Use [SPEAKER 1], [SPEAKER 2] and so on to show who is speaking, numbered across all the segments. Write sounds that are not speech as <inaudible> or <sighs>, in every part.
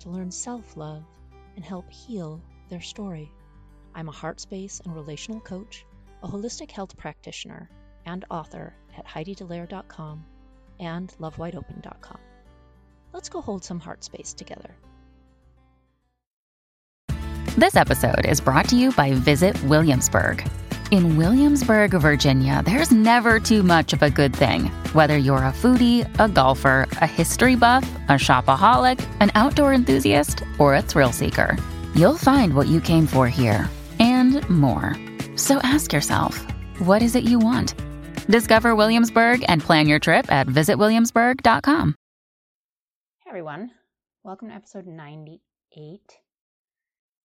[SPEAKER 1] to learn self love and help heal their story. I'm a heart space and relational coach, a holistic health practitioner, and author at HeidiDallaire.com and LoveWideOpen.com. Let's go hold some heart space together.
[SPEAKER 2] This episode is brought to you by Visit Williamsburg. In Williamsburg, Virginia, there's never too much of a good thing. Whether you're a foodie, a golfer, a history buff, a shopaholic, an outdoor enthusiast, or a thrill seeker, you'll find what you came for here and more. So ask yourself, what is it you want? Discover Williamsburg and plan your trip at visitwilliamsburg.com.
[SPEAKER 1] Hey everyone, welcome to episode 98.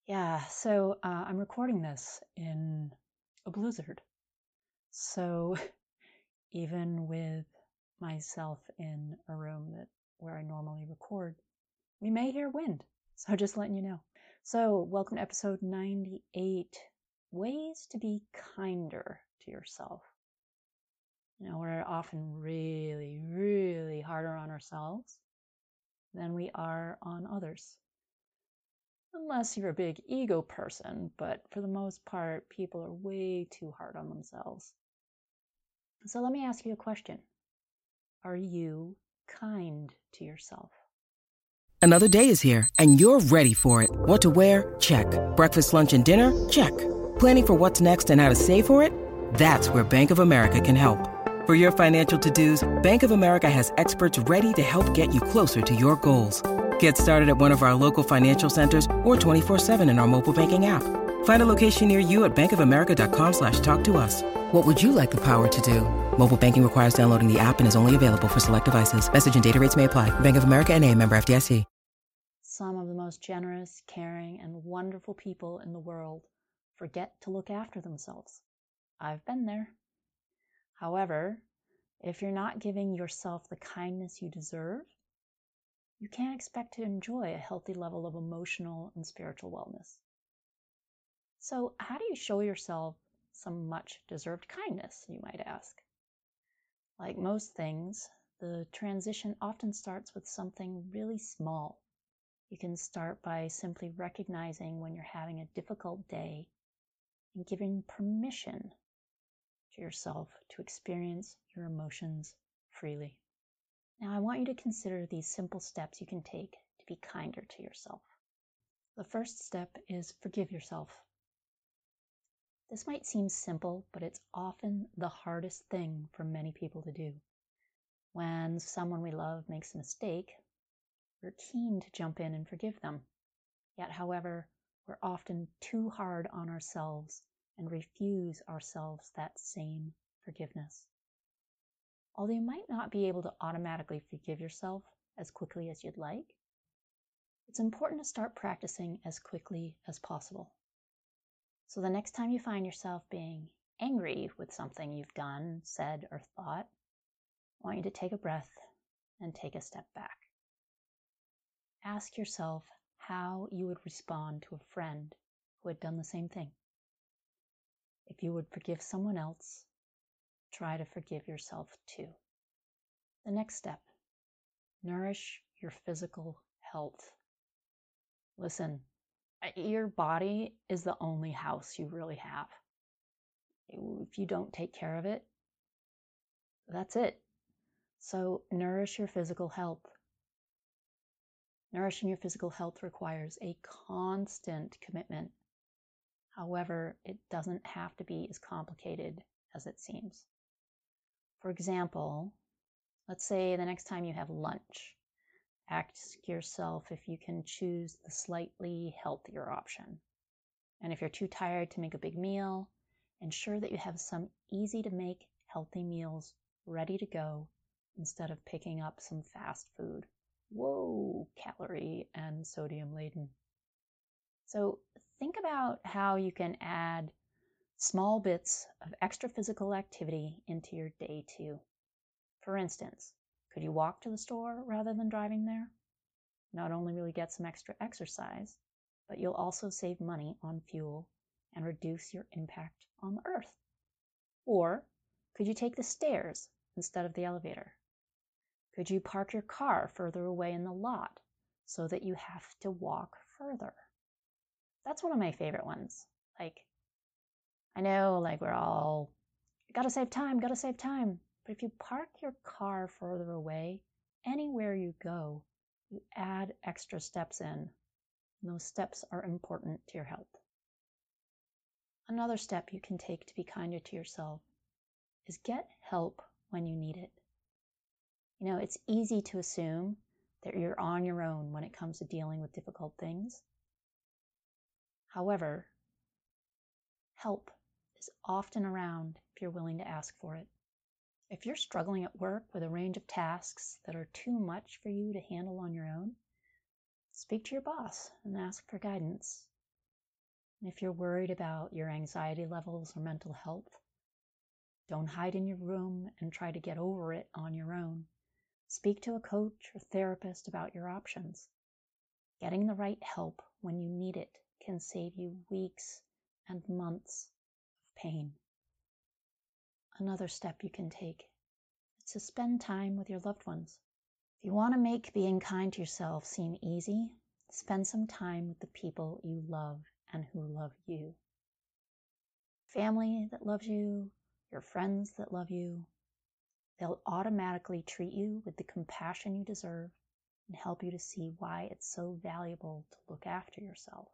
[SPEAKER 1] Yeah, so uh, I'm recording this in a blizzard. So <laughs> even with myself in a room that where I normally record, we may hear wind. So just letting you know. So welcome to episode 98. Ways to be kinder to yourself. You know, we're often really, really harder on ourselves than we are on others unless you're a big ego person, but for the most part, people are way too hard on themselves. So let me ask you a question Are you kind to yourself?
[SPEAKER 3] Another day is here, and you're ready for it. What to wear? Check. Breakfast, lunch, and dinner? Check. Planning for what's next and how to save for it? That's where Bank of America can help. For your financial to dos, Bank of America has experts ready to help get you closer to your goals. Get started at one of our local financial centers or 24-7 in our mobile banking app. Find a location near you at bankofamerica.com slash talk to us. What would you like the power to do? Mobile banking requires downloading the app and is only available for select devices. Message and data rates may apply. Bank of America and a member FDIC.
[SPEAKER 1] Some of the most generous, caring, and wonderful people in the world forget to look after themselves. I've been there. However, if you're not giving yourself the kindness you deserve, you can't expect to enjoy a healthy level of emotional and spiritual wellness. So, how do you show yourself some much deserved kindness, you might ask? Like most things, the transition often starts with something really small. You can start by simply recognizing when you're having a difficult day and giving permission to yourself to experience your emotions freely. Now, I want you to consider these simple steps you can take to be kinder to yourself. The first step is forgive yourself. This might seem simple, but it's often the hardest thing for many people to do. When someone we love makes a mistake, we're keen to jump in and forgive them. Yet, however, we're often too hard on ourselves and refuse ourselves that same forgiveness. Although you might not be able to automatically forgive yourself as quickly as you'd like, it's important to start practicing as quickly as possible. So the next time you find yourself being angry with something you've done, said, or thought, I want you to take a breath and take a step back. Ask yourself how you would respond to a friend who had done the same thing. If you would forgive someone else, try to forgive yourself too. The next step nourish your physical health. Listen, your body is the only house you really have. If you don't take care of it, that's it. So, nourish your physical health. Nourishing your physical health requires a constant commitment. However, it doesn't have to be as complicated as it seems. For example, let's say the next time you have lunch, ask yourself if you can choose the slightly healthier option. And if you're too tired to make a big meal, ensure that you have some easy to make healthy meals ready to go instead of picking up some fast food. Whoa, calorie and sodium laden. So think about how you can add small bits of extra physical activity into your day too. For instance, could you walk to the store rather than driving there? Not only will you get some extra exercise, but you'll also save money on fuel and reduce your impact on the earth. Or could you take the stairs instead of the elevator? Could you park your car further away in the lot so that you have to walk further? That's one of my favorite ones. Like, I know, like, we're all gotta save time, gotta save time. But if you park your car further away, anywhere you go, you add extra steps in. And those steps are important to your health. Another step you can take to be kinder to yourself is get help when you need it. You know, it's easy to assume that you're on your own when it comes to dealing with difficult things. However, help is often around if you're willing to ask for it. If you're struggling at work with a range of tasks that are too much for you to handle on your own, speak to your boss and ask for guidance. And if you're worried about your anxiety levels or mental health, don't hide in your room and try to get over it on your own. Speak to a coach or therapist about your options. Getting the right help when you need it can save you weeks and months pain. Another step you can take is to spend time with your loved ones. If you want to make being kind to yourself seem easy, spend some time with the people you love and who love you. Family that loves you, your friends that love you, they'll automatically treat you with the compassion you deserve and help you to see why it's so valuable to look after yourself.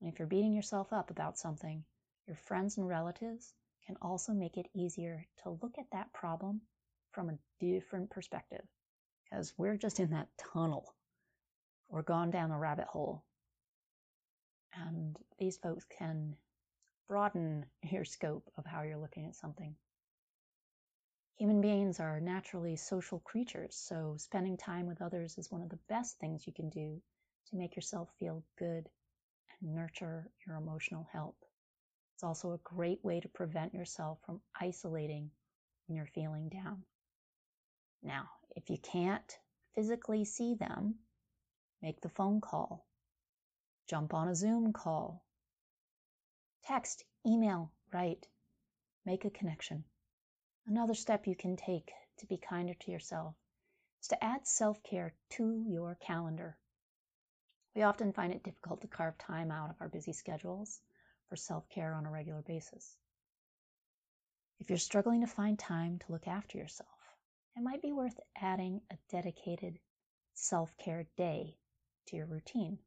[SPEAKER 1] And if you're beating yourself up about something, your friends and relatives can also make it easier to look at that problem from a different perspective because we're just in that tunnel or gone down the rabbit hole. And these folks can broaden your scope of how you're looking at something. Human beings are naturally social creatures, so spending time with others is one of the best things you can do to make yourself feel good and nurture your emotional health. It's also a great way to prevent yourself from isolating when you're feeling down. Now, if you can't physically see them, make the phone call, jump on a Zoom call, text, email, write, make a connection. Another step you can take to be kinder to yourself is to add self care to your calendar. We often find it difficult to carve time out of our busy schedules for self care on a regular basis. If you're struggling to find time to look after yourself, it might be worth adding a dedicated self care day to your routine.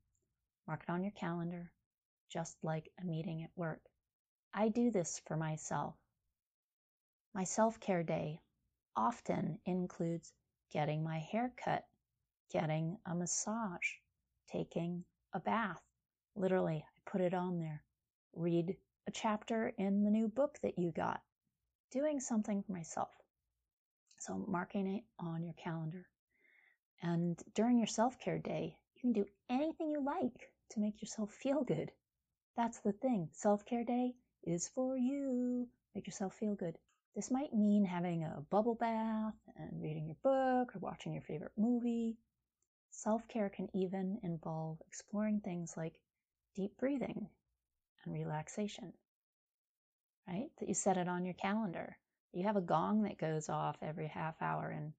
[SPEAKER 1] Mark it on your calendar, just like a meeting at work. I do this for myself. My self care day often includes getting my hair cut, getting a massage, taking a bath. Literally, I put it on there read a chapter in the new book that you got, doing something for myself. So, marking it on your calendar. And during your self care day, you can do anything you like to make yourself feel good. That's the thing. Self care day is for you. Make yourself feel good. This might mean having a bubble bath and reading your book or watching your favorite movie. Self care can even involve exploring things like deep breathing and relaxation, right? That you set it on your calendar. You have a gong that goes off every half hour and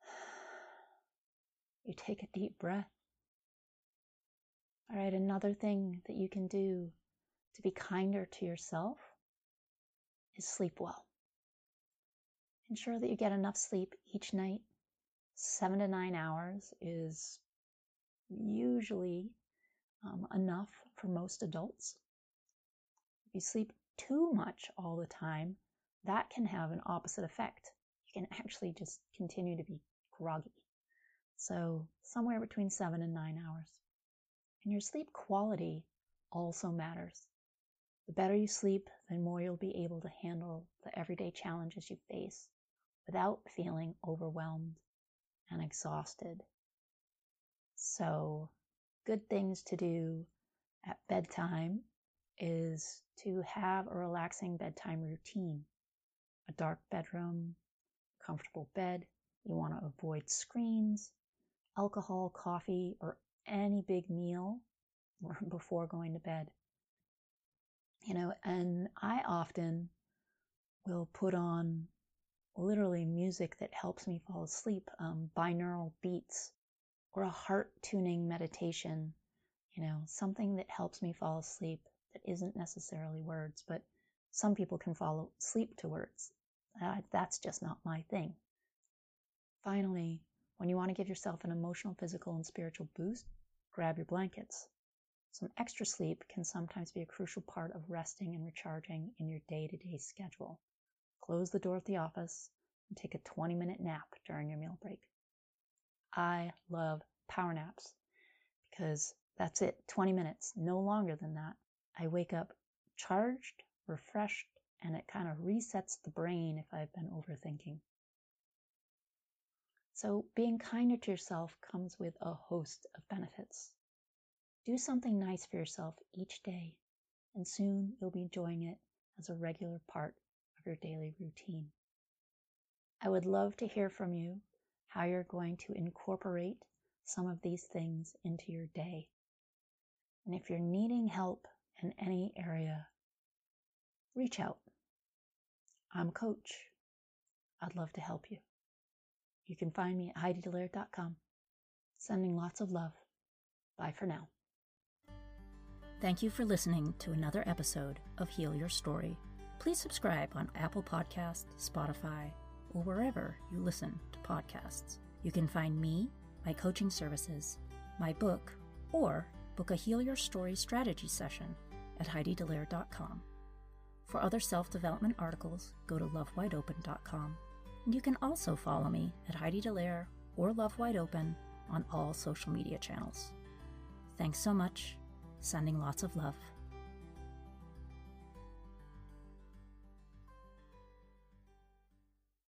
[SPEAKER 1] <sighs> you take a deep breath. All right, another thing that you can do to be kinder to yourself is sleep well. Ensure that you get enough sleep each night. Seven to nine hours is usually um, enough for most adults. If you sleep too much all the time, that can have an opposite effect. You can actually just continue to be groggy. So, somewhere between seven and nine hours. And your sleep quality also matters. The better you sleep, the more you'll be able to handle the everyday challenges you face without feeling overwhelmed and exhausted. So, good things to do at bedtime is to have a relaxing bedtime routine. A dark bedroom, comfortable bed. You want to avoid screens, alcohol, coffee, or any big meal <laughs> before going to bed. You know, and I often will put on literally music that helps me fall asleep, um, binaural beats, or a heart tuning meditation, you know, something that helps me fall asleep that isn't necessarily words, but some people can fall asleep to words. Uh, that's just not my thing. Finally, when you want to give yourself an emotional, physical, and spiritual boost, grab your blankets. Some extra sleep can sometimes be a crucial part of resting and recharging in your day to day schedule. Close the door at the office and take a 20 minute nap during your meal break. I love power naps because that's it 20 minutes, no longer than that. I wake up charged, refreshed, and it kind of resets the brain if I've been overthinking. So, being kinder to yourself comes with a host of benefits. Do something nice for yourself each day, and soon you'll be enjoying it as a regular part of your daily routine. I would love to hear from you how you're going to incorporate some of these things into your day. And if you're needing help in any area, reach out. I'm a coach. I'd love to help you. You can find me at HeidiDallaire.com. Sending lots of love. Bye for now.
[SPEAKER 4] Thank you for listening to another episode of Heal Your Story. Please subscribe on Apple Podcasts, Spotify, or wherever you listen to podcasts. You can find me, my coaching services, my book, or book a Heal Your Story strategy session at HeidiDallaire.com. For other self development articles, go to lovewideopen.com. And you can also follow me at Heidi Dallaire or Love Wide Open on all social media channels. Thanks so much. Sending lots of love.